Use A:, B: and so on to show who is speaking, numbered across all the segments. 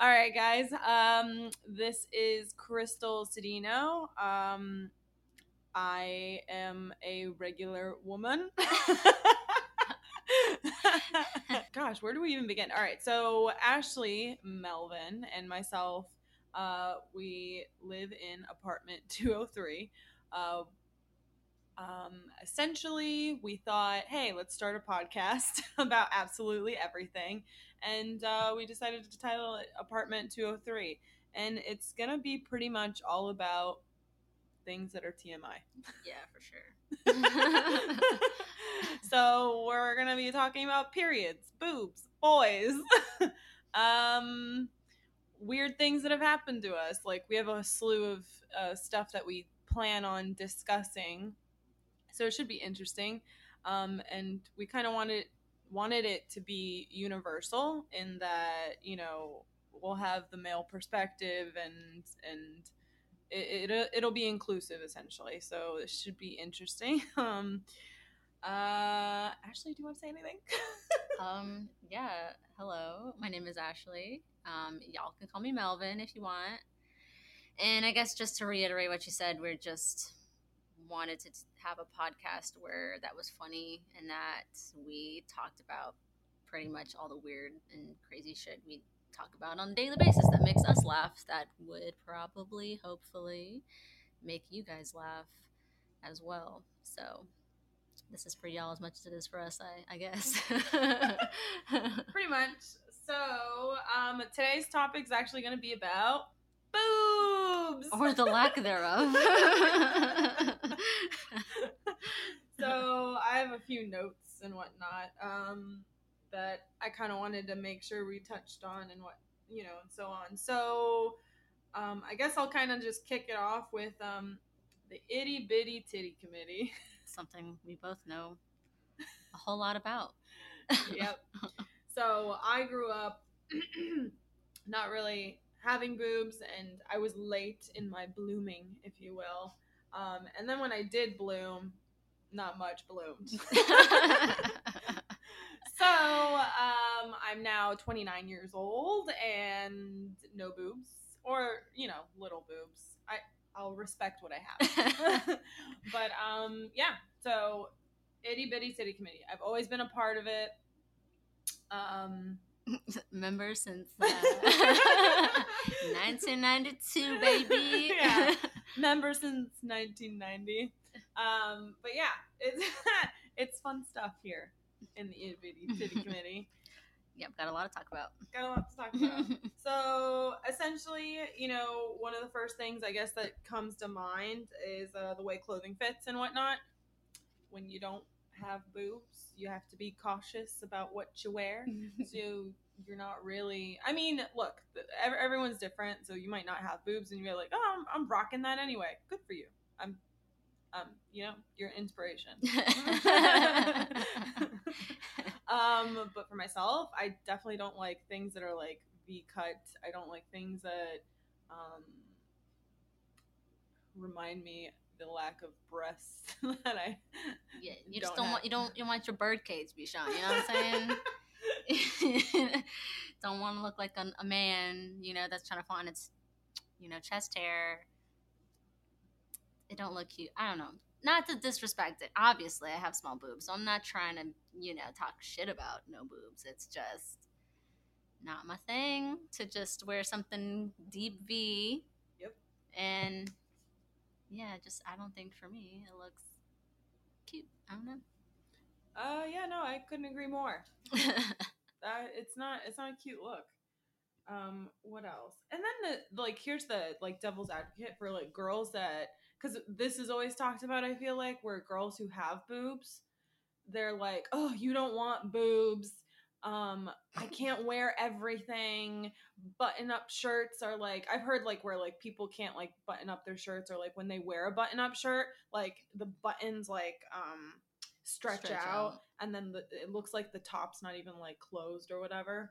A: All right, guys. Um, this is Crystal Cedino. Um, I am a regular woman. Gosh, where do we even begin? All right, so Ashley, Melvin, and myself, uh, we live in apartment 203. Uh, um, essentially, we thought, hey, let's start a podcast about absolutely everything. And uh, we decided to title it Apartment 203. And it's going to be pretty much all about things that are TMI.
B: Yeah, for sure.
A: so we're going to be talking about periods, boobs, boys, um, weird things that have happened to us. Like we have a slew of uh, stuff that we plan on discussing so it should be interesting. Um, and we kind of wanted wanted it to be universal in that you know we'll have the male perspective and and it, it it'll be inclusive essentially. So it should be interesting. Um, uh, Ashley, do you want to say anything?
B: um, yeah. Hello, my name is Ashley. Um, y'all can call me Melvin if you want. And I guess just to reiterate what you said, we're just wanted to have a podcast where that was funny and that we talked about pretty much all the weird and crazy shit we talk about on a daily basis that makes us laugh that would probably hopefully make you guys laugh as well. So this is for y'all as much as it is for us i, I guess.
A: Pretty much. So um, today's topic is actually going to be about
B: or the lack thereof
A: so I have a few notes and whatnot um, that I kind of wanted to make sure we touched on and what you know and so on. So um, I guess I'll kind of just kick it off with um, the itty bitty titty committee.
B: Something we both know a whole lot about.
A: yep. So I grew up not really having boobs, and I was late in my blooming, if you will. Um, and then when I did bloom, not much bloomed. so um, I'm now 29 years old and no boobs, or you know, little boobs. I I'll respect what I have. but um, yeah. So itty bitty city committee. I've always been a part of it. Um,
B: member since uh, 1992, baby.
A: Yeah. member since 1990. Um, but yeah, it's it's fun stuff here in the itty bitty titty committee.
B: Yep, got a lot to talk about.
A: Got a lot to talk about. so essentially, you know, one of the first things I guess that comes to mind is uh, the way clothing fits and whatnot. When you don't have boobs, you have to be cautious about what you wear. so you're not really. I mean, look, everyone's different, so you might not have boobs, and you're like, oh, I'm, I'm rocking that anyway. Good for you. I'm, um, you know, you're inspiration. um, but for myself, I definitely don't like things that are like V cut. I don't like things that um, remind me the lack of breasts that I.
B: Yeah, you just don't have. want you don't you want your bird cage to be shown. You know what I'm saying? don't want to look like a, a, man, you know, that's trying to find its, you know, chest hair. It don't look cute. I don't know. Not to disrespect it. Obviously, I have small boobs, so I'm not trying to, you know, talk shit about no boobs. It's just not my thing to just wear something deep
A: V. Yep.
B: And yeah, just I don't think for me it looks cute. I don't know.
A: Uh, yeah, no, I couldn't agree more. that it's not it's not a cute look. Um, what else? And then the like here's the like devil's advocate for like girls that because this is always talked about. I feel like where girls who have boobs, they're like, oh, you don't want boobs. Um, I can't wear everything. Button up shirts are like I've heard like where like people can't like button up their shirts or like when they wear a button up shirt, like the buttons like um stretch, stretch out, out, and then the, it looks like the top's not even like closed or whatever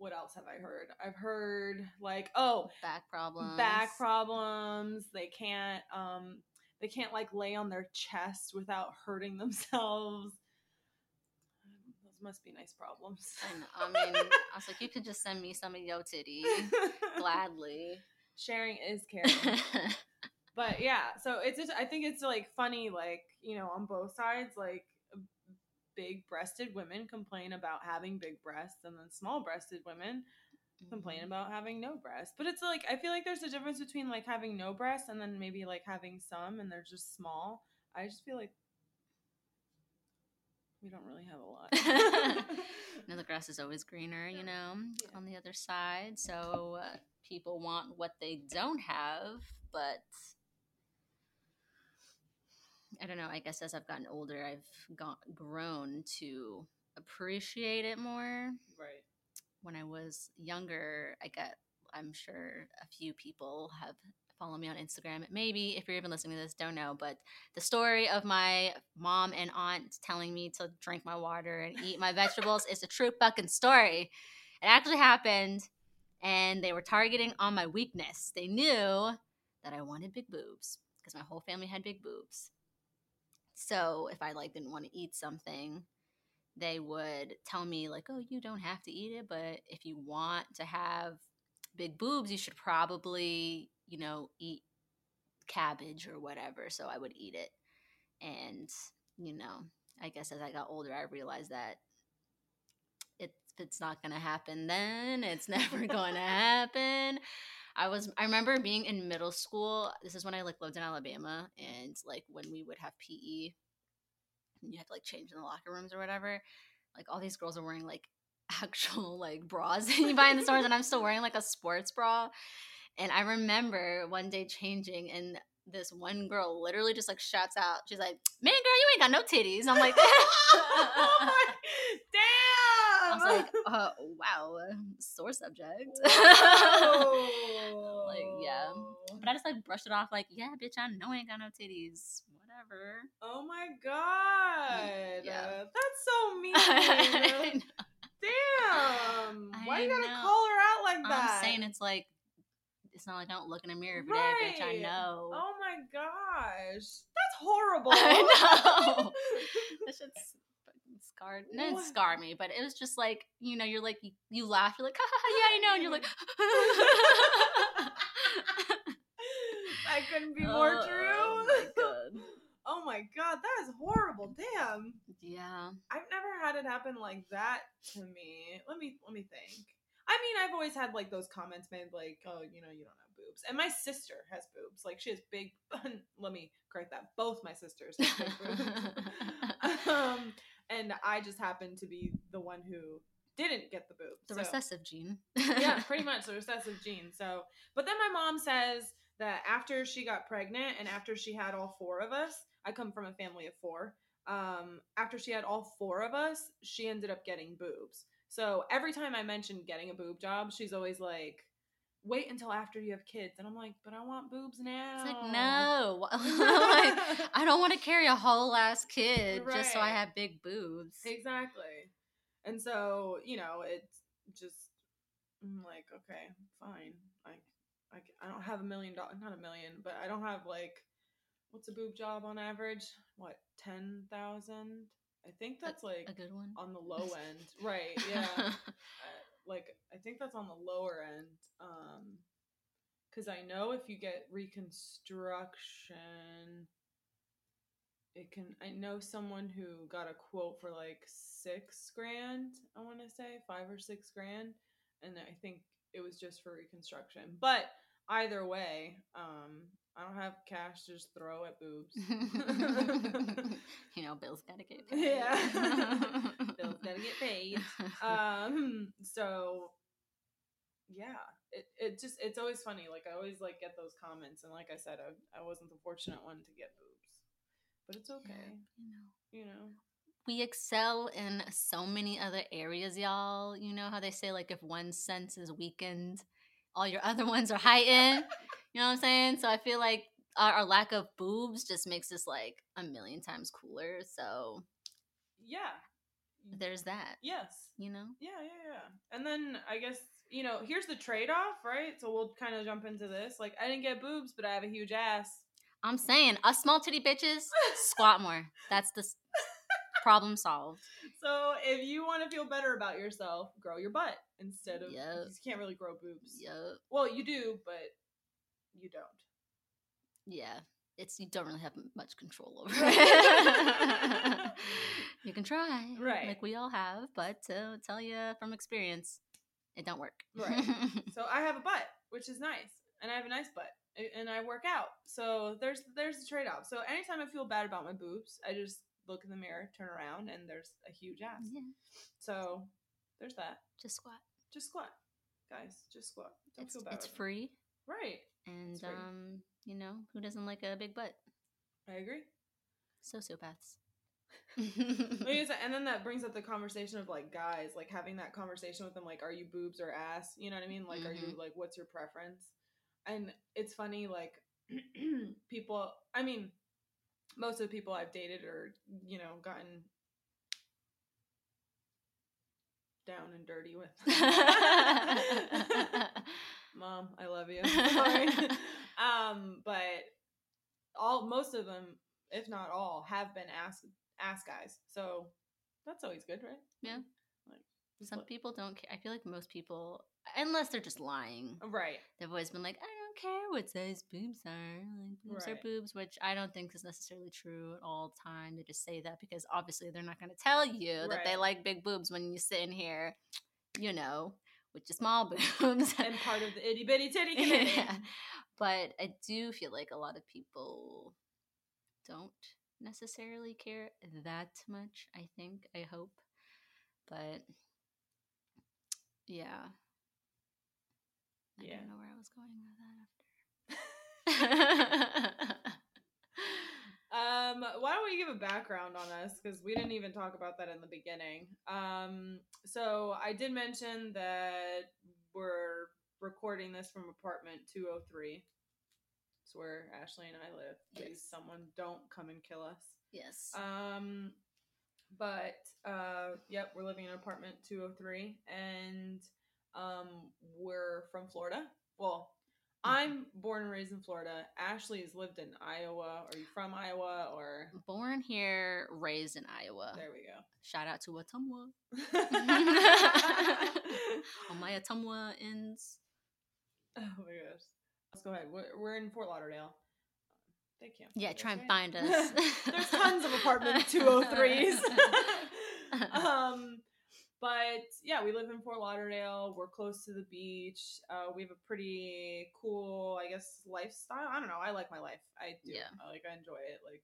A: what else have I heard? I've heard like oh
B: back problems.
A: Back problems. They can't um they can't like lay on their chest without hurting themselves. Must be nice problems.
B: I, know, I mean, I was like, you could just send me some of your titty gladly.
A: Sharing is caring. but yeah, so it's just I think it's like funny, like you know, on both sides, like big-breasted women complain about having big breasts, and then small-breasted women complain
B: Mhm.
A: about having no breasts. But it's like I feel like there's a difference between like having no breasts and then maybe like having some and they're just small. I just feel like we don't really have a lot.
B: You know, the grass is always greener, you know,
A: Yeah.
B: on the other side. So uh, people want what they don't have, but I don't know. I guess as I've gotten older, I've got, grown to appreciate it more.
A: right.
B: When I was younger, I got, I'm sure a few people have followed me on Instagram. Maybe if you're even listening to this, don't know, but the story of my mom and aunt telling me to drink my water and eat my vegetables is a true fucking story. It actually happened, and they were targeting on my weakness. They knew that I wanted big boobs because my whole family had big boobs. So if I like didn't want to eat something, they would tell me like, "Oh, you don't have to eat it, but if you want to have big boobs, you should probably, you know, eat cabbage or whatever." So I would eat it. And, you know, I guess as I got older, I realized that it, if it's not going to happen then, it's never going to happen. I was I remember being in middle school. This is when I like lived in Alabama and like when we would have PE you had to like change in the locker rooms or whatever. Like all these girls are wearing like actual like bras that you buy in the stores and I'm still wearing like a sports bra. And I remember one day changing and this one girl literally just like shouts out, she's like, Man, girl, you ain't got no titties. I'm like,
A: oh my damn!"
B: I was like, uh, wow, sore subject.
A: Oh.
B: like, yeah. But I just like brushed it off, like, yeah, bitch, I know I ain't got no titties. Whatever.
A: Oh my god.
B: Yeah.
A: Uh, that's so mean.
B: I.
A: Damn. Why
B: I
A: you gotta call her out like that?
B: I'm saying it's like, it's not like I don't look in a mirror every day, bitch. I know.
A: Oh my gosh. That's horrible.
B: I know. that shit's fucking scarred. It didn't
A: What?
B: scar me, but it was just like, you know, you're like, you, you laugh, you're like, ha, ha, yeah, I know. And you're like,
A: that couldn't be more
B: Oh, oh
A: true.
B: my God.
A: oh my god, that is horrible. Damn.
B: Yeah.
A: I've never had it happen like that to me. Let me let me think. I mean, I've always had like those comments made like, "Oh, you know, you don't have boobs." And my sister has boobs. Like she has big let me correct that. Both my sisters have boobs. um, and I just happened to be the one who didn't get the boobs.
B: the
A: so-
B: recessive gene.
A: yeah, pretty much the recessive gene. So, but then my mom says that after she got pregnant and after she had all four of us, I come from a family of four. Um, after she had all four of us, she ended up getting boobs. So every time I mention getting a boob job, she's always like, "Wait until after you have kids," and I'm like, "But I want boobs now."
B: It's like, no. like, I don't want to carry a whole ass kid just so I have big boobs.
A: Exactly. And so, you know, it's just I'm like, okay, fine. Like I, I don't have a million dollars, not a million, but I don't have like what's a boob job on average? What, 10,000? I think that's like
B: A good one.
A: on the low end. Right, yeah. Uh, like I think that's on the lower end. Um cuz I know if you get reconstruction it can I know someone who got a quote for like 6 grand, I want to say, 5 or 6 grand, and I think it was just for reconstruction. But either way, um I don't have cash to just throw at boobs.
B: you know, Bill's gotta get paid.
A: Yeah. Bills gotta get paid. um so yeah it, it just it's always funny like i always like get those comments and like i said i, I wasn't the fortunate one to get boobs but it's okay
B: you know.
A: you know
B: We excel in so many other areas, y'all. You know how they say, like, if one sense is weakened, all your other ones are heightened. you know what I'm saying? So I feel like our, our lack of boobs just makes us, like, a million times cooler. So
A: yeah
B: there's that,
A: yes
B: you know?
A: yeah yeah yeah and then i guess you know here's the trade-off right so we'll kind of jump into this like i didn't get boobs but i have a huge ass
B: I'm saying, us small titty bitches, squat more. That's the. Problem solved.
A: So if you want to feel better about yourself, grow your butt instead of
B: Yep.
A: you can't really grow boobs.
B: Yup.
A: Well, you do, but you don't.
B: Yeah. It's you don't really have much control over it. you can try,
A: Right.
B: Like we all have, but to tell you from experience, it don't work.
A: Right. So I have a butt, which is nice, and I have a nice butt, and I work out. So there's there's a trade off. So anytime I feel bad about my boobs, I just look in the mirror, turn around, and there's a huge ass.
B: yeah.
A: So there's that.
B: Just squat.
A: Just squat, guys. Just squat. Don't
B: It's
A: feel bad.
B: it's free,
A: Right.
B: and
A: free.
B: um, you know who doesn't like a big butt?
A: I agree.
B: Sociopaths.
A: Like I said, and then that brings up the conversation of like guys, like having that conversation with them, like, are you boobs or ass? You know what I mean? Like, are you like, what's your preference? And it's funny, like, people. I mean, most of the people I've dated or you know gotten down and dirty with. Mom, I love you. Sorry. um, but all most of them, if not all, have been ass ass guys. So that's always good, right?
B: Yeah.
A: Like
B: Some people don't care. I feel like most people, unless they're just lying,
A: right.
B: they've always been like, I don't care what size boobs are. Like boobs are boobs, which I don't think is necessarily true at all the time. They just say that because obviously they're not going to tell you that they like big boobs when you sit in here, you know, with your small boobs.
A: And part of the itty bitty titty committee.
B: yeah. But I do feel like a lot of people don't necessarily care that much, I think, I hope. But yeah. I
A: Yeah.
B: don't know where I was going with that.
A: Um, why don't we give a background on us because we didn't even talk about that in the beginning. Um, so I did mention that we're recording this from apartment 203. It's where Ashley and I live. Please, someone don't come and kill us.
B: yes.
A: Um, but uh, yep, we're living in apartment 203, and um, we're from Florida. Well, I'm born and raised in Florida. Ashley has lived in Iowa. Are you from Iowa or?
B: Born here, raised in Iowa.
A: There we go.
B: Shout out to Ottumwa. All my Ottumwa ends.
A: oh my gosh. Let's go ahead. We're, we're in Fort Lauderdale. They can't.
B: Yeah, try and
A: right?
B: find us.
A: There's tons of apartment 203s. um, but yeah, we live in Fort Lauderdale. We're close to the beach. Uh, we have a pretty cool, I guess, lifestyle. I don't know. I like my life. I do.
B: Yeah.
A: I like. I enjoy it. Like,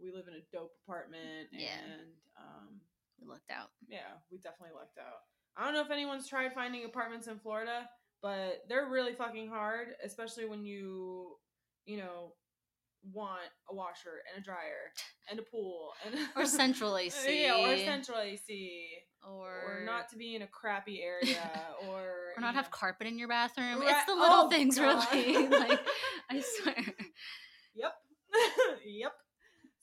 A: we live in a dope apartment,
B: Yeah.
A: and um,
B: we lucked out.
A: yeah, we definitely lucked out. I don't know if anyone's tried finding apartments in Florida, but they're really fucking hard, especially when you, you know, want a washer and a dryer and a pool and
B: Or central AC.
A: yeah, or central AC,
B: Or,
A: or not to be in a crappy area, or
B: or not
A: you
B: have
A: know-
B: carpet in your bathroom.
A: Right-
B: It's the little
A: oh,
B: things,
A: God.
B: really. like I swear.
A: Yep. yep.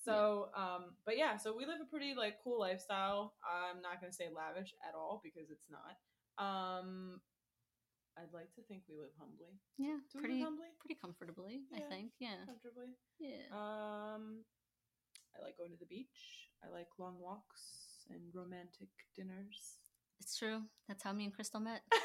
A: So, um, but yeah, so we live a pretty like cool lifestyle. I'm not gonna say lavish at all because it's not. Um, I'd like to think we live humbly.
B: Yeah,
A: Do
B: pretty
A: humbly?
B: pretty comfortably.
A: Yeah.
B: I think. Yeah.
A: Comfortably.
B: Yeah.
A: Um, I like going to the beach. I like long walks and romantic dinners.
B: It's true. That's how me and Crystal met.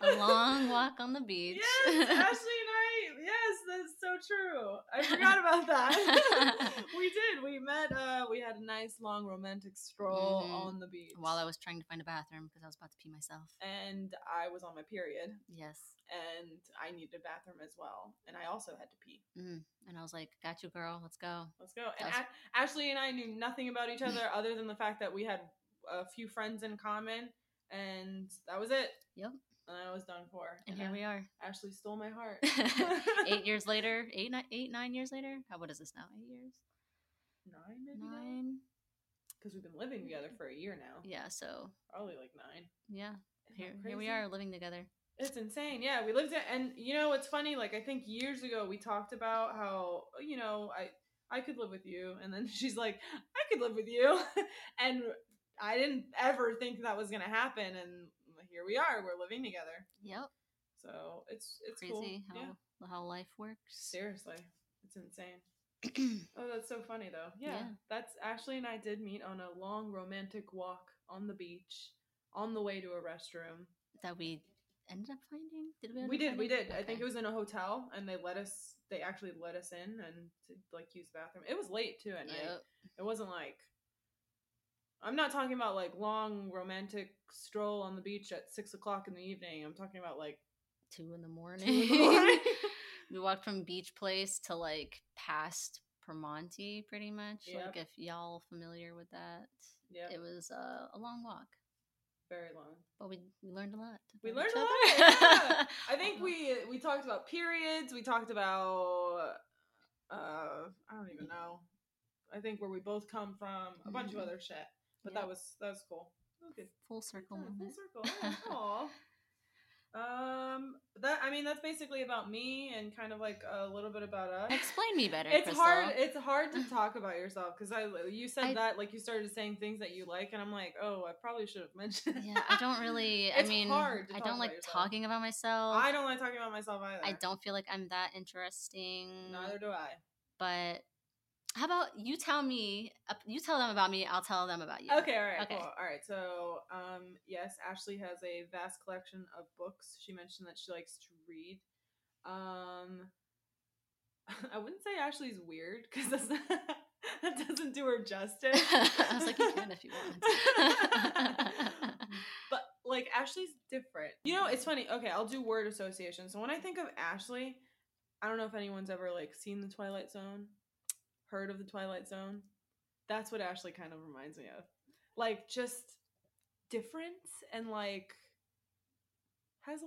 A: Oh,
B: A long walk on the beach.
A: Yes, Ashley and I. Yes, that's so true. I forgot about that. we did. We met. Uh, we had a nice long romantic stroll
B: Mhm.
A: on the beach.
B: While I was trying to find a bathroom because I was about to pee myself.
A: and I was on my period,
B: Yes.
A: and I needed a bathroom as well, and I also had to pee.
B: Mm. And I was like, "Got you, girl. Let's go."
A: Let's go. And
B: That's-
A: A- Ashley and I knew nothing about each other other than the fact that we had a few friends in common, and that was it.
B: Yep.
A: And I was done for.
B: And here we are.
A: Ashley stole my heart.
B: eight years later, eight, nine years later. How what is this now? Eight years?
A: Nine, maybe.
B: Nine?
A: Because we've been living together for a year now.
B: Yeah. So
A: Probably like nine.
B: yeah, here here we are living together.
A: It's insane. Yeah, we lived it, and you know it's funny. Like I think years ago we talked about how you know I I could live with you, and then she's like I could live with you, and I didn't ever think that was gonna happen, and here we are. We're living together.
B: Yep.
A: So it's it's
B: Crazy
A: cool.
B: how
A: Yeah,
B: how life works.
A: seriously, it's insane. Oh, that's so funny though. Yeah,
B: Yeah.
A: that's Ashley and I did meet on a long romantic walk on the beach on the way to a restroom.
B: that we ended up finding. Did we?
A: We did, we
B: finding?
A: did. I think it was in a hotel, and they let us. They actually let us in and to like use the bathroom. It was late too at night. It wasn't like. I'm not talking about like long romantic stroll on the beach at six o'clock in the evening. I'm talking about like
B: Two in the morning.
A: in the morning.
B: we walked from Beach Place to like past Permonte, pretty much.
A: Yep.
B: Like if y'all familiar with that,
A: yeah,
B: it was uh, a long walk,
A: very long.
B: but we we learned a lot.
A: We learned a lot. Yeah. I think we we talked about periods. We talked about uh I don't even know. I think where we both come from, a bunch of
B: Mhm.
A: other shit. But
B: Yep.
A: that was that was cool. Okay.
B: full circle
A: Yeah, full circle. Aw. Um, that I mean, that's basically about me and kind of like a little bit about us.
B: Explain me better.
A: It's
B: Crystal.
A: hard. It's hard to talk about yourself because I you said
B: I-
A: that like you started saying things that you like, and I'm like, oh, I probably should have mentioned.
B: yeah, I don't really. I
A: It's
B: mean,
A: hard
B: I don't like
A: yourself.
B: talking about myself.
A: I don't like talking about myself either.
B: I don't feel like I'm that interesting.
A: Neither do I.
B: But how about you tell me? uh, You tell them about me. I'll tell them about you.
A: Okay, all right,
B: Okay.
A: cool. All right, so um, yes, Ashley has a vast collection of books. She mentioned that she likes to read. Um, I wouldn't say Ashley's weird because that's not, that doesn't do her justice.
B: I was like, you can if you want.
A: but like Ashley's different. You know, it's funny. Okay, I'll do word association. So when I think of Ashley, I don't know if anyone's ever like seen the Twilight Zone, heard of the Twilight Zone. That's what Ashley kind of reminds me of. Like just different and like has a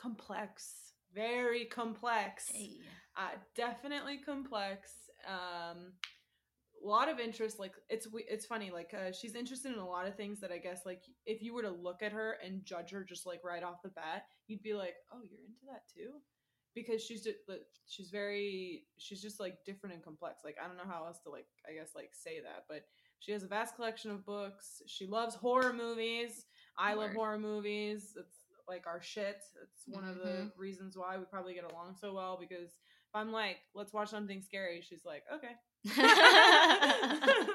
A: complex, very complex.
B: Hey.
A: Uh, definitely complex. Um, a lot of interest. Like it's it's funny. Like uh, she's interested in a lot of things that I guess like if you were to look at her and judge her just like right off the bat, you'd be like, oh, you're into that too, because she's just like, she's very she's just like different and complex. Like I don't know how else to like I guess like say that, but she has a vast collection of books. She loves horror movies. I love horror movies. It's like our shit. It's one of the
B: Mhm.
A: reasons why we probably get along so well because if I'm like, let's watch something scary, she's like, okay.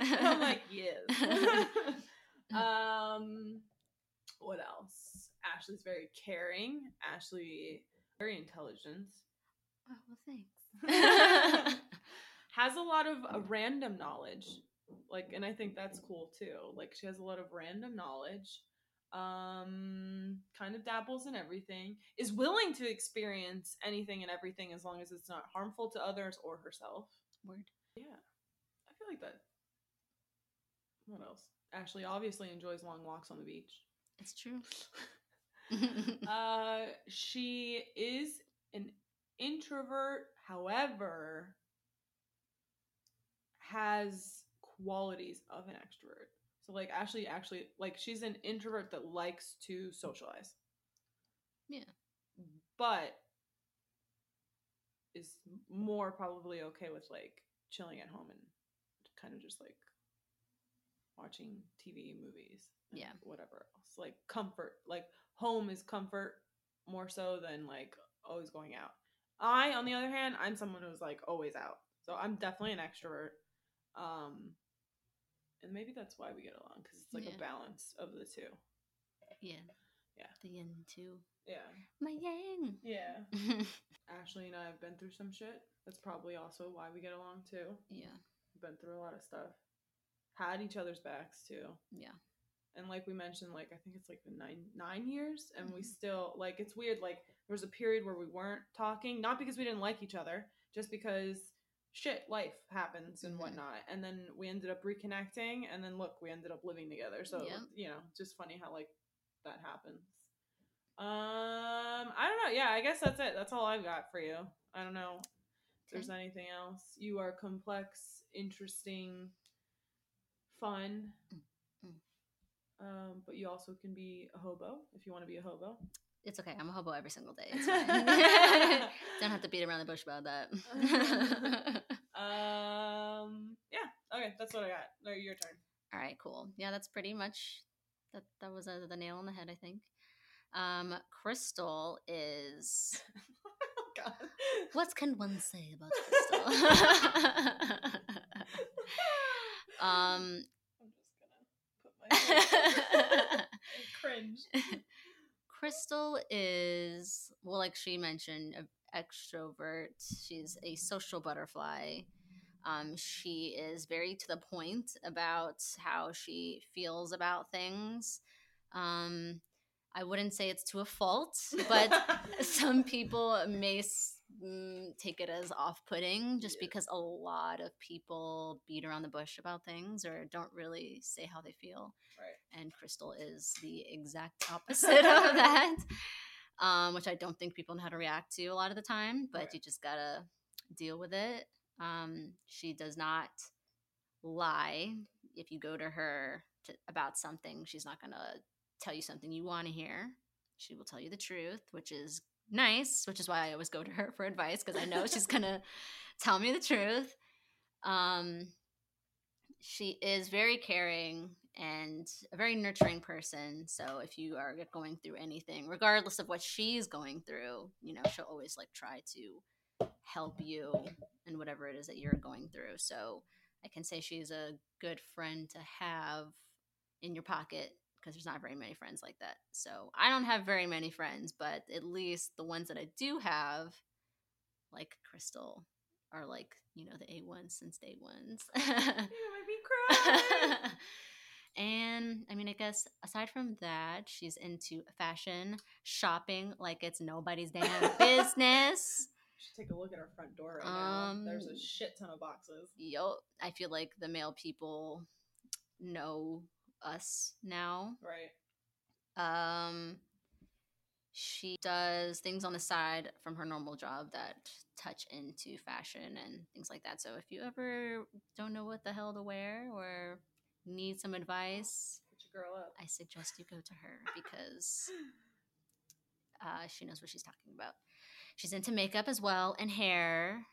A: I'm like, yes. um, what else? Ashley's very caring. Ashley very intelligent.
B: oh, well, thanks.
A: has a lot of uh, random knowledge like and i think that's cool too like she has a lot of random knowledge um kind of dabbles in everything is willing to experience anything and everything as long as it's not harmful to others or herself
B: Word.
A: yeah i feel like that what else ashley obviously enjoys long walks on the beach
B: It's true.
A: uh she is an introvert however has qualities of an extrovert so like ashley actually like she's an introvert that likes to socialize
B: Yeah.
A: but is more probably okay with like chilling at home and kind of just like watching tv movies
B: Yeah.
A: whatever else like comfort like home is comfort more so than like always going out i on the other hand i'm someone who's like always out so i'm definitely an extrovert um and maybe that's why we get along because it's like
B: Yeah.
A: a balance of the two
B: yeah.
A: Yeah.
B: The yin too.
A: yeah
B: My yang.
A: yeah ashley and i have been through some shit that's probably also why we get along too
B: yeah.
A: been through a lot of stuff had each other's backs too
B: Yeah.
A: And like we mentioned like i think it's like nine nine years and we
B: Mhm.
A: still like it's weird like there was a period where we weren't talking not because we didn't like each other just because shit life happens and
B: Mhm.
A: whatnot and then we ended up reconnecting and then look we ended up living together so you know just funny how like that happens um i don't know yeah i guess that's it that's all i've got for you i don't know if there's anything else you are complex interesting fun
B: Mm.
A: Um, but you also can be a hobo if you want to be a hobo.
B: It's okay. I'm a hobo every single day. Don't have to beat around the bush about that.
A: um, yeah. Okay, that's what I got. No, your turn.
B: All right, cool. Yeah, that's pretty much that. That was uh, the nail on the head, I think. Um, Crystal is
A: God.
B: what can one say about Crystal? um,
A: I'm just gonna put my hand and cringe.
B: Crystal is well, like she mentioned, an extrovert. She's a social butterfly. Um, she is very to the point about how she feels about things. Um, I wouldn't say it's to a fault, but some people may mm, take it as off-putting just
A: Yeah.
B: because a lot of people beat around the bush about things or don't really say how they feel
A: right.
B: and Crystal is the exact opposite of that, um, which I don't think people know how to react to a lot of the time. But
A: Right.
B: you just gotta deal with it. Um, she does not lie. If you go to her to, about something, she's not gonna tell you something you want to hear. She will tell you the truth, which is nice. Which is why I always go to her for advice because I know she's gonna tell me the truth. Um, she is very caring and a very nurturing person. So if you are going through anything, regardless of what she's going through, you know, she'll always like try to help you in whatever it is that you're going through. So I can say she's a good friend to have in your pocket because there's not very many friends like that. So I don't have very many friends, but at least the ones that I do have, like Crystal, are like, you know, the A1s since day ones.
A: You made me cry.
B: and I mean, I guess aside from that, she's into fashion, shopping like it's nobody's damn business.
A: should take a look at our front door right now. There's a
B: Um,
A: shit ton of boxes.
B: Yo, I feel like the mail people know us now.
A: Right.
B: Um, she does things on the side from her normal job that touch into fashion and things like that. So if you ever don't know what the hell to wear or need some advice,
A: Put your girl up.
B: I suggest you go to her because uh, she knows what she's talking about. She's into makeup as well and hair.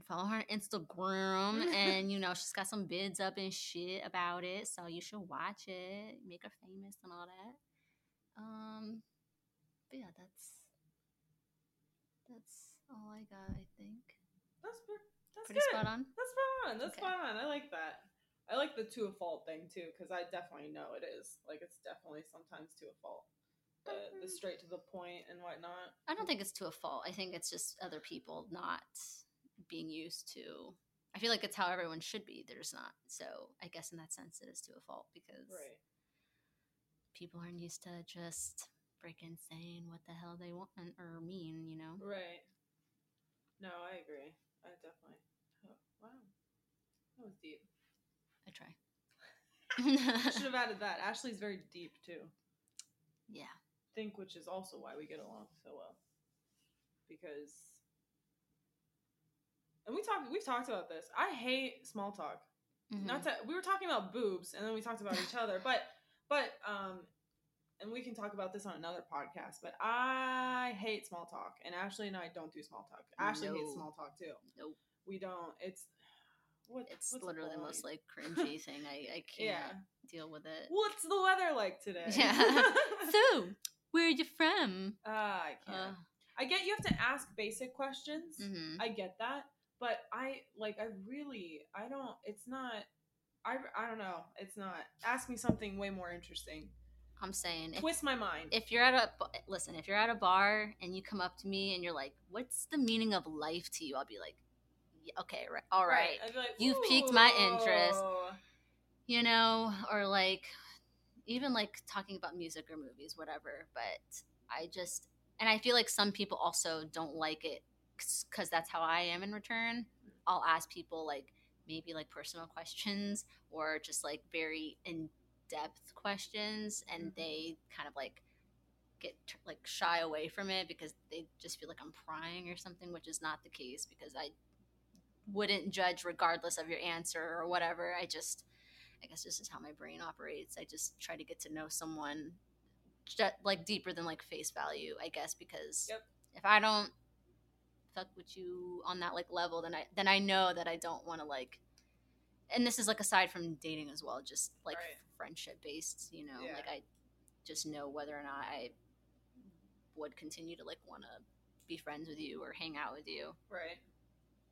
B: Can follow her on Instagram, and you know she's got some bids up and shit about it, so you should watch it, make her famous and all that. Um, but yeah, that's that's all I got. I think
A: That's pretty, that's
B: pretty
A: good.
B: spot on.
A: That's spot on. That's
B: Okay.
A: spot on. I like that. I like the to a fault thing too, because I definitely know it is. Like it's definitely sometimes to a fault. The, the
B: Mhm.
A: straight to the point and whatnot.
B: I don't think it's to a fault. I think it's just other people not being used to. I feel like it's how everyone should be. They're just not. So I guess in that sense, it is to a fault because
A: Right.
B: people aren't used to just freaking saying what the hell they want or mean. You know.
A: Right. No, I agree. I definitely. Oh, wow. That was deep.
B: I try.
A: I should have added that. Ashley's very deep too.
B: yeah.
A: think which is also why we get along so well because and we talked we've talked about this i hate small talk
B: Mhm.
A: not to we were talking about boobs and then we talked about each other but but um and we can talk about this on another podcast but i hate small talk and ashley and i don't do small talk ashley hates small talk too
B: Nope.
A: we don't it's what
B: It's literally the
A: point?
B: most like cringy thing. I I can't
A: yeah
B: deal with it.
A: what's the weather like today
B: Yeah. So, where are you from?
A: Ah, i can't
B: Uh,
A: I get you have to ask basic questions.
B: mhm.
A: I get that, but I like I really I don't. It's not. I I don't know. It's not. Ask me something way more interesting.
B: I'm saying if,
A: Twist my mind.
B: if you're at a listen, if you're at a bar and you come up to me and you're like, "What's the meaning of life to you?" I'll be like, "Okay, right, all right."
A: Be like,
B: You've piqued my interest. you know, or like even like talking about music or movies, whatever. But I just, and I feel like some people also don't like it because that's how I am in return. I'll ask people like maybe like personal questions or just like very in depth questions, and
A: Mhm.
B: they kind of like get like shy away from it because they just feel like I'm prying or something, which is not the case because I wouldn't judge regardless of your answer or whatever. I just, I guess this is how my brain operates. I just try to get to know someone like deeper than like face value, I guess, because
A: Yep.
B: if I don't fuck with you on that like level, then I then I know that I don't want to like. And this is like aside from dating as well, just like
A: Right.
B: friendship based. You know,
A: Yeah.
B: like I just know whether or not I would continue to like want to be friends with you or hang out with you.
A: Right.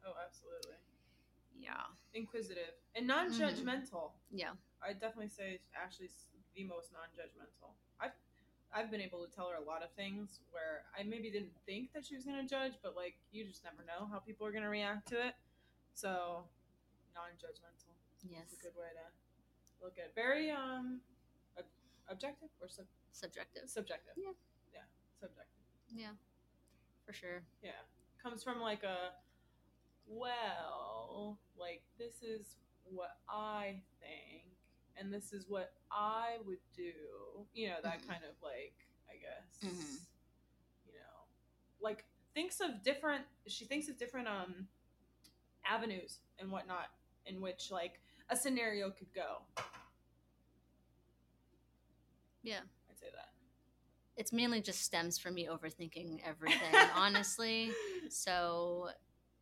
A: Oh, absolutely.
B: Yeah.
A: Inquisitive and non-judgmental. Mm-hmm.
B: Yeah.
A: I definitely say Ashley's the most non-judgmental. I've been able to tell her a lot of things where I maybe didn't think that she was gonna judge, but like you just never know how people are gonna react to it. So non-judgmental
B: Yes.
A: is a good way to look at it. Very um ob- objective or sub-
B: Subjective.
A: subjective.
B: Yeah.
A: Yeah. Subjective.
B: Yeah. For sure.
A: Yeah. Comes from like a well, like this is what I think and this is what I would do. You know, that
B: Mhm.
A: kind of like I guess
B: Mhm.
A: you know, like thinks of different she thinks of different um avenues and whatnot in which like a scenario could go.
B: Yeah.
A: I'd say that.
B: It's mainly just stems from me overthinking everything, honestly. So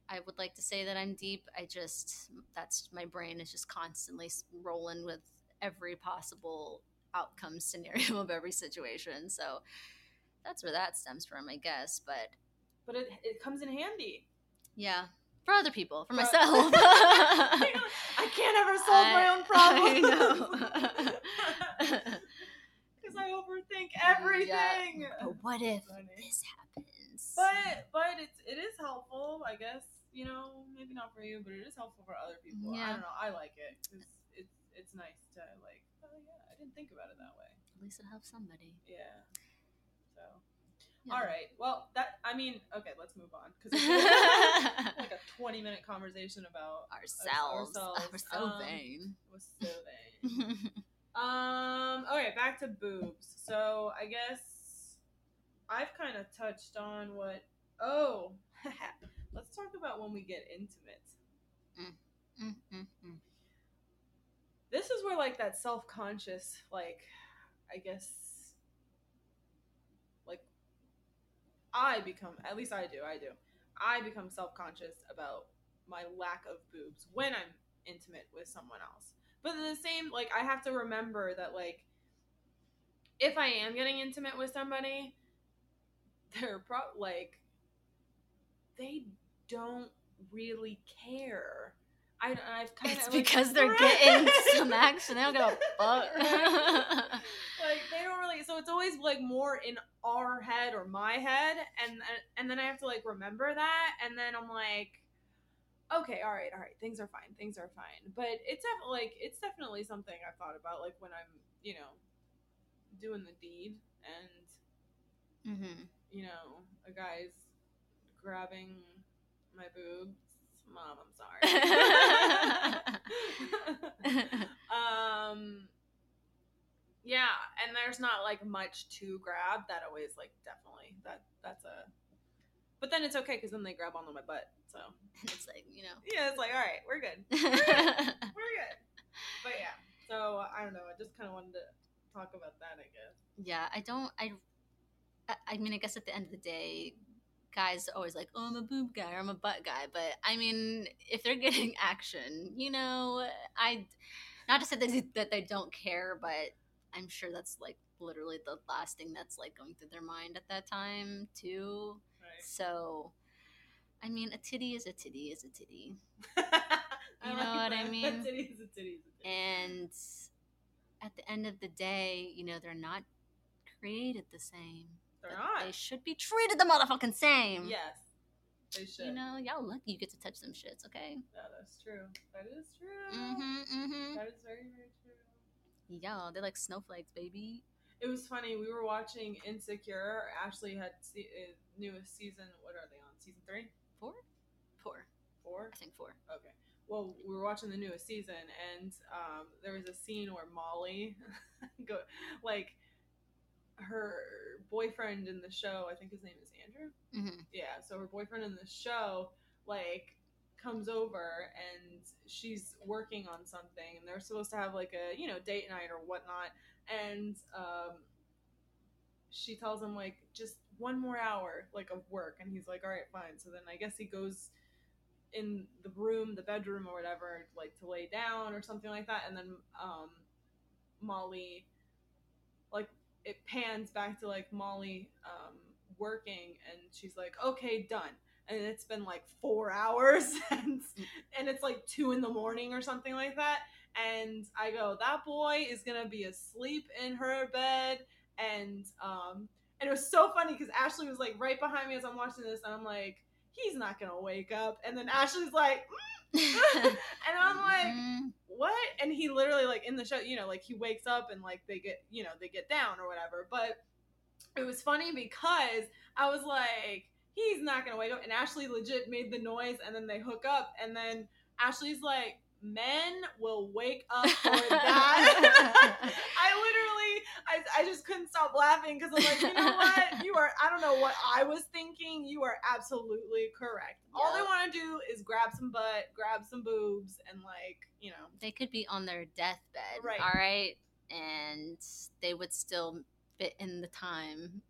B: I would like to say that I'm deep. I just, that's my brain is just constantly rolling with every possible outcome scenario of every situation. So that's where that stems from, I guess. But
A: But it, it comes in handy.
B: yeah, for other people, for
A: For-
B: myself.
A: I can't ever solve my own problems. Because I overthink everything.
B: but what if this happens?
A: But but it's it is helpful, I guess. You know, maybe not for you, but it is helpful for other people.
B: Yeah.
A: I don't know. I like it it's nice to like. Oh yeah, I didn't think about it that way.
B: At least it helps somebody.
A: Yeah. So
B: Yeah.
A: all right. Well, that I mean, okay, let's move on because like a twenty minute conversation about
B: ourselves.
A: ourselves.
B: We're so
A: Um,
B: vain.
A: was so vain. Um. Okay, back to boobs. So I guess I've kind of touched on what. Oh, let's talk about when we get intimate.
B: Mm, mm, mm.
A: This is where like that self conscious, like, I guess, like, I become. At least I do. I do. I become self conscious about my lack of boobs when I'm intimate with someone else. But the same, like, I have to remember that, like, if I am getting intimate with somebody, they're pro like, they don't really care. I, I've kind of
B: It's because they're getting some action. They don't give a fuck.
A: like they don't really so it's always like more in our head or my head and and then i have to like remember that and then i'm like okay all right all right things are fine things are fine but it's def- like it's definitely something i've thought about like when i'm you know doing the deed and
B: hmm
A: you know a guy's grabbing my boobs mom i'm sorry. Um yeah and there's not like much to grab. That always like definitely that that's a but then it's okay because then they grab onto my butt so.
B: It's like you know.
A: yeah it's like all right we're good. We're good. But yeah so i don't know i just kind of wanted to talk about that i guess.
B: Yeah, I don't. I- I mean, I guess at the end of the day, guys are always like, "Oh, I'm a boob guy or I'm a butt guy," but I mean, if they're getting action, you know, I. Not to say that they, that they don't care, but I'm sure that's like literally the last thing that's like going through their mind at that time too.
A: right
B: So, I mean, a titty is a titty is a titty.
A: I
B: You know what I mean?
A: a titty is a titty is a titty.
B: And at the end of the day, you know, they're not created the same.
A: They're not
B: They should be treated the motherfucking same.
A: yes they should
B: You know, y'all lucky you get to touch them shits, okay?
A: Yeah, that is true that is true
B: Mm-hmm, mm-hmm.
A: that is very very true
B: Y'all, they're like snowflakes, baby.
A: It was funny. We were watching Insecure. Ashley had se- uh, newest season. What are they on? Season three,
B: Four? Four.
A: four.
B: I think four.
A: Okay. Well, we were watching the newest season, and um, there was a scene where Molly, go like, her boyfriend in the show. I think his name is Andrew.
B: Mm-hmm.
A: Yeah. So her boyfriend in the show, like, comes over and she's working on something, and they're supposed to have like a you know date night or whatnot, and um, she tells him like just one more hour like of work, and he's like, all right, fine. So then I guess he goes in the room, the bedroom or whatever, like to lay down or something like that, and then um, Molly, like it pans back to like Molly um, working and she's like, okay, done. And it's been like four hours and, and it's like two in the morning or something like that. And I go, that boy is gonna be asleep in her bed. And um and it was so funny because Ashley was like right behind me as I'm watching this, and I'm like, he's not gonna wake up. And then Ashley's like, mm. and I'm like,
B: Mm,
A: what? And he literally like in the show, you know, like he wakes up and like they get, you know, they get down or whatever. But it was funny because I was like, he's not gonna wake up. And Ashley legit made the noise, and then they hook up, and then Ashley's like, men will wake up for that. I literally, I, I just couldn't stop laughing because I'm like, you know what? You are, I don't know what I was thinking. You are absolutely correct. All they want to do is grab some butt, grab some boobs, and like, you know,
B: they could be on their deathbed,
A: Right.
B: all right, and they would still fit in the time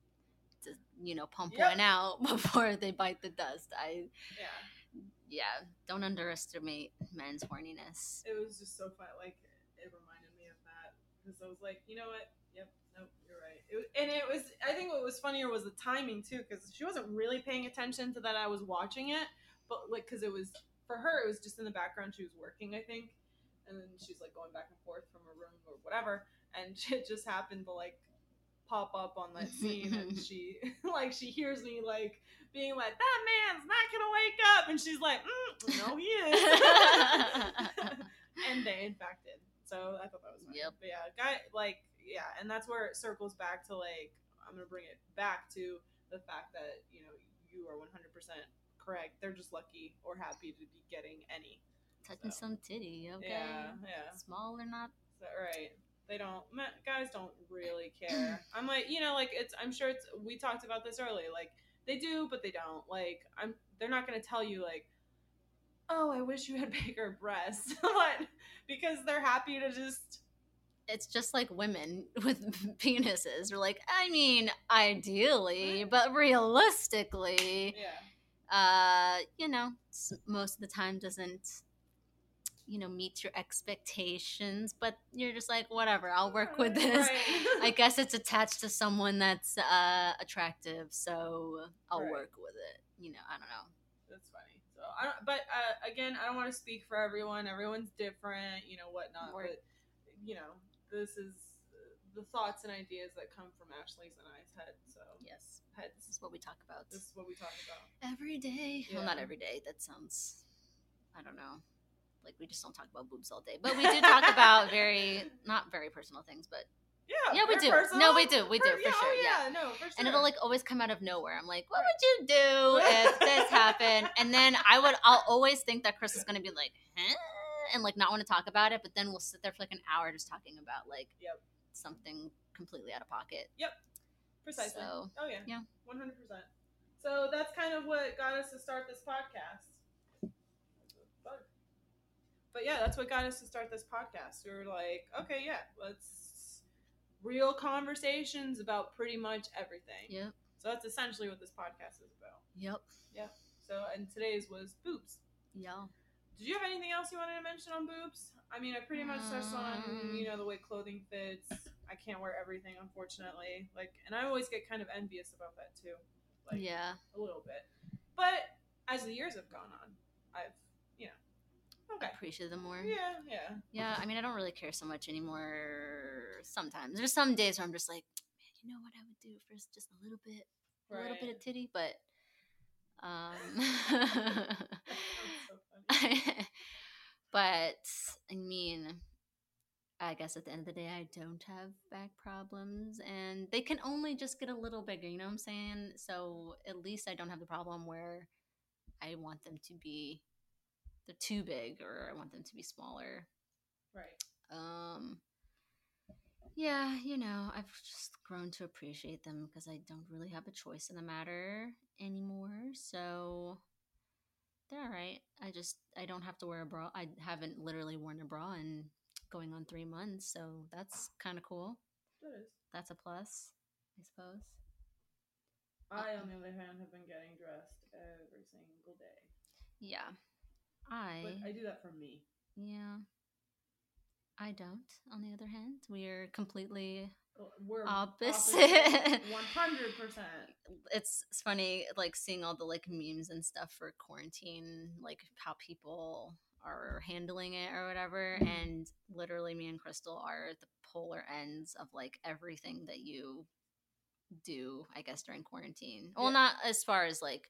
B: to you know pump
A: Yep.
B: one out before they bite the dust. I
A: yeah.
B: yeah, don't underestimate men's horniness.
A: It was just so fun. Like, it reminded me of that because I was like, you know what? Yep, nope, you're right. It, was- and it was, I think what was funnier was the timing too because she wasn't really paying attention to that I was watching it, but like, because it was, for her, it was just in the background. She was working, I think. And then she's like going back and forth from her room or whatever. And it just happened to like pop up on that scene and she like she hears me like being like that man's not gonna wake up and she's like mm, no he is and they in fact did so i thought that was funny.
B: Yep.
A: but yeah guy like yeah and that's where it circles back to like i'm gonna bring it back to the fact that you know you are 100% correct they're just lucky or happy to be getting any
B: Touching
A: So.
B: some titty, okay?
A: yeah yeah
B: Small or not?
A: right. They don't. Guys don't really care. I'm like, you know, like it's. I'm sure it's. We talked about this earlier. Like they do, but they don't. Like I'm. They're not gonna tell you like, oh, I wish you had bigger breasts, but because they're happy to just.
B: It's just like women with penises. We're like, I mean, ideally, but realistically,
A: Yeah.
B: uh, you know, most of the time doesn't, you know, meet your expectations. But you're just like, whatever, I'll work with this.
A: Right.
B: I guess it's attached to someone that's uh, attractive, so I'll
A: Right.
B: work with it. You know, I don't know.
A: That's funny. So I don't. But uh, again, I don't want to speak for everyone. Everyone's different. You know whatnot.
B: Right.
A: But you know, this is the thoughts and ideas that come from Ashley's and I's head. So
B: Yes,
A: heads.
B: this is what we talk about
A: This is what we talk about.
B: every day. Well, not every day. That sounds, I don't know. Like we just don't talk about boobs all day, but we do talk about very not very personal things, but
A: Yeah,
B: Yeah, we do.
A: personal.
B: No, we do. We do, for
A: yeah, oh,
B: sure,
A: Oh,
B: yeah.
A: yeah, no, for sure.
B: and it'll like always come out of nowhere. I'm like, what
A: Right.
B: would you do if this happened? And then I would, I'll always think that Chris is gonna be like, huh? And like not want to talk about it, but then we'll sit there for like an hour just talking about like
A: Yep.
B: something completely out of pocket. Yep.
A: Precisely.
B: So
A: oh yeah,
B: yeah.
A: one hundred percent. So that's kind of what got us to start this podcast. But yeah, that's what got us to start this podcast. We were like, okay, yeah, let's real conversations about pretty much everything.
B: yep,
A: So that's essentially what this podcast is about.
B: yep, Yeah.
A: So and today's was boobs.
B: yeah.
A: Did you have anything else you wanted to mention on boobs? I mean, I pretty much touched on
B: Um,
A: you know the way clothing fits. I can't wear everything, unfortunately. Like, and I always get kind of envious about that too, like
B: yeah,
A: a little bit. But as the years have gone on, I've you know, okay,
B: appreciate them more.
A: yeah, yeah,
B: Yeah, I mean, I don't really care so much anymore. Sometimes there's some days where I'm just like, man, you know what I would do for just a little bit, a little bit of titty, but um,
A: so
B: but I mean, I guess at the end of the day, I don't have back problems, and they can only just get a little bigger. You know what I'm saying? So at least I don't have the problem where I want them to be they're too big, or I want them to be smaller.
A: Right.
B: Um, yeah, you know, I've just grown to appreciate them because I don't really have a choice in the matter anymore. So they're all right. I just I don't have to wear a bra. I haven't literally worn a bra in going on three months, so that's kind of cool.
A: That is.
B: That's a plus, I suppose.
A: I, uh, on the other hand, have been getting dressed every single day.
B: Yeah, I
A: But I do that for me.
B: yeah. I don't. On the other hand, we are completely
A: We're
B: Opposite.
A: One hundred percent.
B: it's it's funny like seeing all the like memes and stuff for quarantine like how people are handling it or whatever and literally me and crystal are the polar ends of like everything that you do i guess during quarantine well
A: Yeah.
B: not as far as like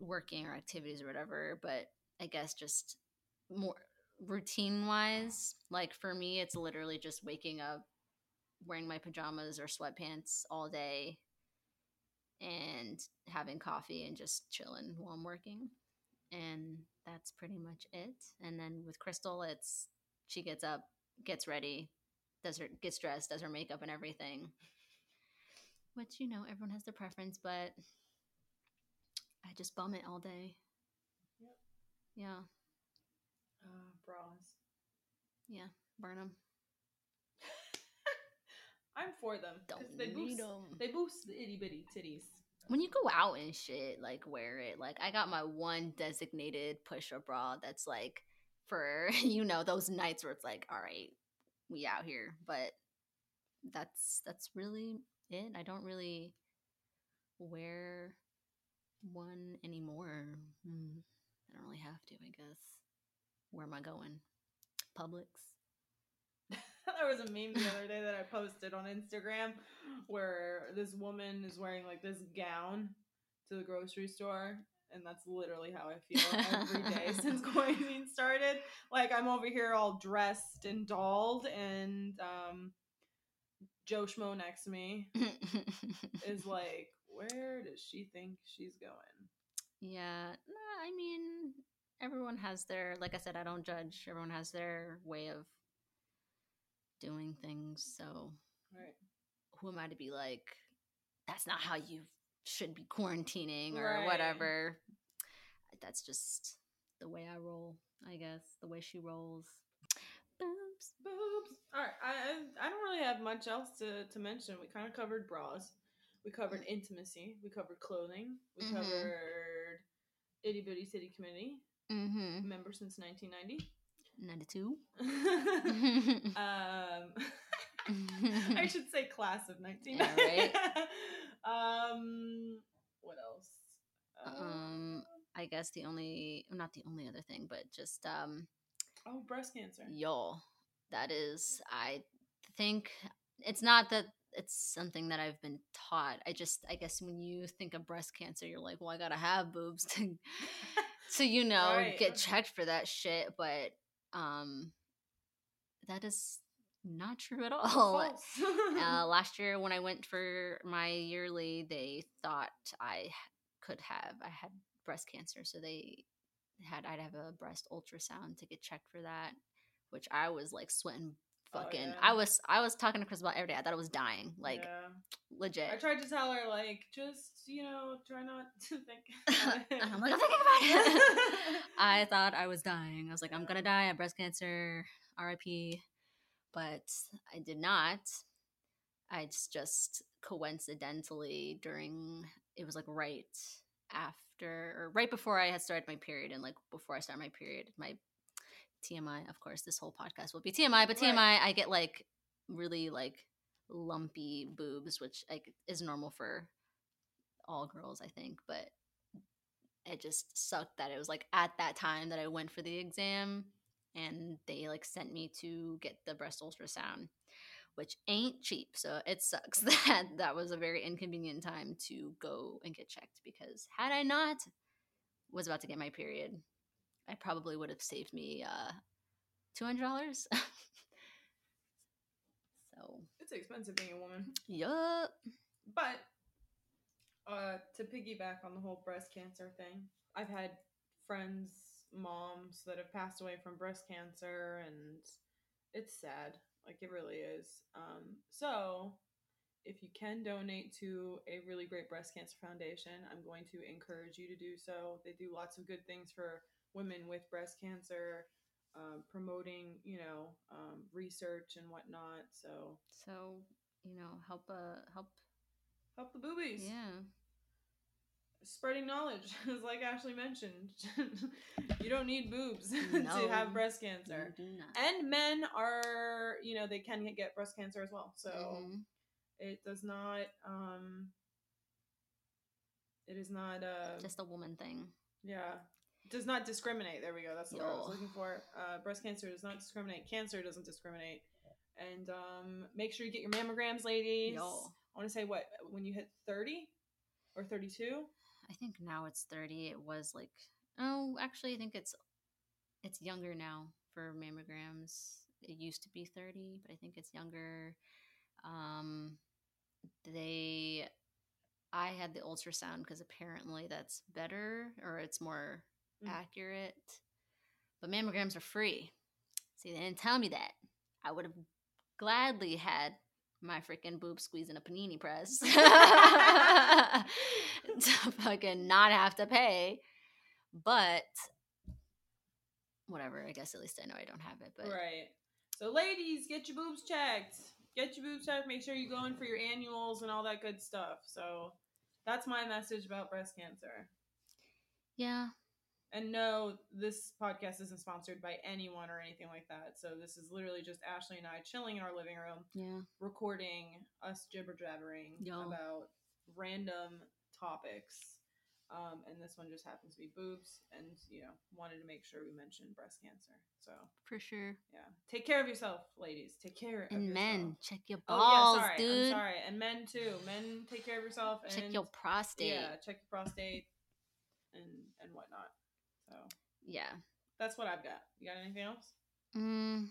B: working or activities or whatever but i guess just more routine wise like for me it's literally just waking up wearing my pajamas or sweatpants all day and having coffee and just chilling while I'm working. And that's pretty much it. And then with Crystal, it's she gets up, gets ready, does her gets dressed, does her makeup and everything. Which you know everyone has their preference, but I just bum it all day.
A: Yep.
B: Yeah,
A: Uh, bras.
B: yeah, burn them.
A: I'm for them.
B: Don't
A: they
B: need
A: boost.
B: 'em.
A: They boost the itty bitty titties.
B: when you go out and shit, like wear it. Like I got my one designated push up bra that's like for you know those nights where it's like, all right, we out here. But that's that's really it. I don't really wear one anymore. Hmm. I don't really have to, I guess. Where am I going? Publix.
A: There was a meme the other day that I posted on Instagram where this woman is wearing like this gown to the grocery store. And that's literally how I feel every day since quarantine started. Like I'm over here all dressed and dolled, and um, Joe Schmo next to me is like, "Where does she think she's going?"
B: Yeah, no, I mean, everyone has their, like I said, I don't judge. Everyone has their way of doing things. So
A: Right.
B: who am I to be like, that's not how you should be quarantining or
A: Right.
B: whatever? That's just the way I roll, I guess, the way she rolls. Boobs.
A: Boobs. All right. I I- don't really have much else to, to mention. We kind of covered bras. We covered intimacy. We covered clothing. We
B: Mhm.
A: covered itty bitty city committee
B: Mm-hmm.
A: member since 1990.
B: 92.
A: um, I should say class of
B: Yeah,
A: 1990. um, what else? Uh,
B: um, I guess the only, not the only other thing, but just, um,
A: oh, breast cancer.
B: Y'all. that is, I think it's not that it's something that I've been taught. I just, I guess when you think of breast cancer, you're like, well, I gotta have boobs to, to you know,
A: Right.
B: get checked for that shit. But, um, that is not true at all. Uh, last year when I went for my yearly, they thought I could have I had breast cancer, so they had I'd have a breast ultrasound to get checked for that, which I was like sweating
A: Oh,
B: fucking.
A: yeah.
B: I was I was talking to Chris about every day. I thought I was dying, like
A: Yeah.
B: legit.
A: I tried to tell her like just you know try not to think.
B: I'm like, I'm thinking about it. I thought I was dying. I was like, I'm gonna die. I have breast cancer. R.I.P. But I did not. I just, just coincidentally during it was like right after or right before I had started my period and like before I started my period, my TMI, of course, this whole podcast will be TMI, but TMI,
A: Right.
B: I get like really like lumpy boobs, which like is normal for all girls, I think, but it just sucked that it was like at that time that I went for the exam and they like sent me to get the breast ultrasound, which ain't cheap. So it sucks that that was a very inconvenient time to go and get checked because had I not was about to get my period, I probably would have saved me uh $200. so,
A: it's expensive being a woman.
B: yup.
A: But uh, to piggyback on the whole breast cancer thing, I've had friends, moms that have passed away from breast cancer, and it's sad. Like it really is. Um, so if you can donate to a really great breast cancer foundation, I'm going to encourage you to do so. They do lots of good things for women with breast cancer, um, promoting, you know, um, research and whatnot. So
B: So, you know, help uh help
A: help the boobies.
B: yeah.
A: spreading knowledge, as like Ashley mentioned. you don't need boobs to have breast cancer.
B: You do not.
A: And men are, you know, they can get breast cancer as well. So
B: Mhm.
A: it does not um it is not uh
B: Just a woman thing.
A: yeah does not discriminate there we go that's the word i was looking for uh breast cancer does not discriminate cancer doesn't discriminate and um make sure you get your mammograms ladies
B: Yo.
A: i want to say what when you hit 30 or 32
B: I think now it's 30. It was like oh, actually I think it's it's younger now for mammograms. It used to be 30, but I think it's younger. Um they I had the ultrasound because apparently that's better or it's more
A: Mm.
B: accurate. But mammograms are free. See, they didn't tell me that. I would have gladly had my freaking boob in a panini press to fucking not have to pay. But whatever. I guess at least I know I don't have it. But
A: right so ladies get your boobs checked get your boobs checked make sure you go in for your annuals and all that good stuff so that's my message about breast cancer
B: yeah,
A: And no, this podcast isn't sponsored by anyone or anything like that. So this is literally just Ashley and I chilling in our living room,
B: yeah.
A: recording us jibber jabbering about random topics. Um, and this one just happens to be boobs, and you know, wanted to make sure we mentioned breast cancer. So
B: For sure.
A: yeah, take care of yourself, ladies. Take care of
B: And
A: yourself.
B: men, check your balls, Oh
A: yeah, sorry.
B: dude.
A: I'm sorry. And men too. Men, take care of yourself. And
B: Check your prostate.
A: yeah, check your prostate and and whatnot. So
B: yeah.
A: that's what I've got. You got anything else?
B: Mm.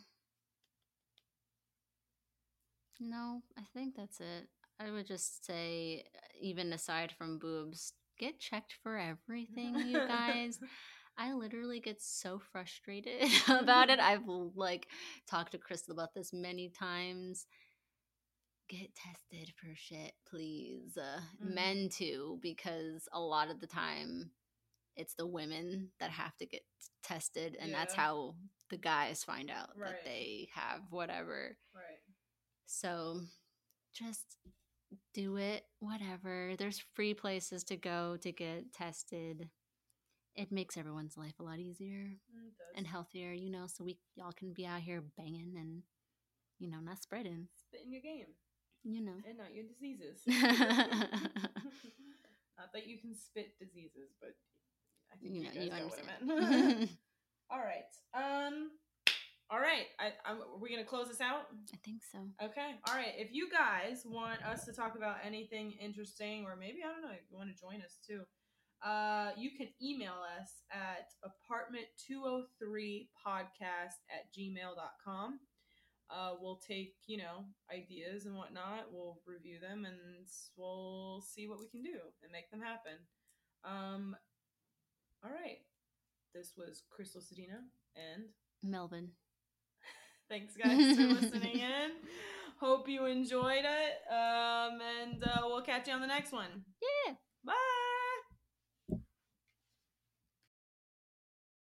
B: No, I think that's it. I would just say, even aside from boobs, get checked for everything, you guys. I literally get so frustrated about it. I've like talked to Crystal about this many times. Get tested for shit, please. Uh,
A: Mhm.
B: Men too, because a lot of the time it's the women that have to get tested, and that's how the guys find out
A: Right.
B: that they have whatever.
A: Right.
B: So just do it, whatever. There's free places to go to get tested. It makes everyone's life a lot easier
A: Mm,
B: and healthier, you know, so we y'all can be out here banging and you know, not spreading,
A: spit in your game
B: you know.
A: and not your diseases. not that you can spit diseases, but I think
B: You know, you
A: got what I
B: understand.
A: meant. all right. Um. All right. I, I'm, are we gonna close this out?
B: I think so.
A: Okay. All right. If you guys want us to talk about anything interesting, or maybe I don't know, you want to join us too, uh, you can email us at apartment203podcast at gmail.com. Uh, we'll take, you know, ideas and whatnot. We'll review them and we'll see what we can do and make them happen. Um, all right. This was Crystal Sedina and
B: Melvin.
A: Thanks, guys, for listening in. Hope you enjoyed it. Um, and uh, we'll catch you on the next one.
B: Yeah.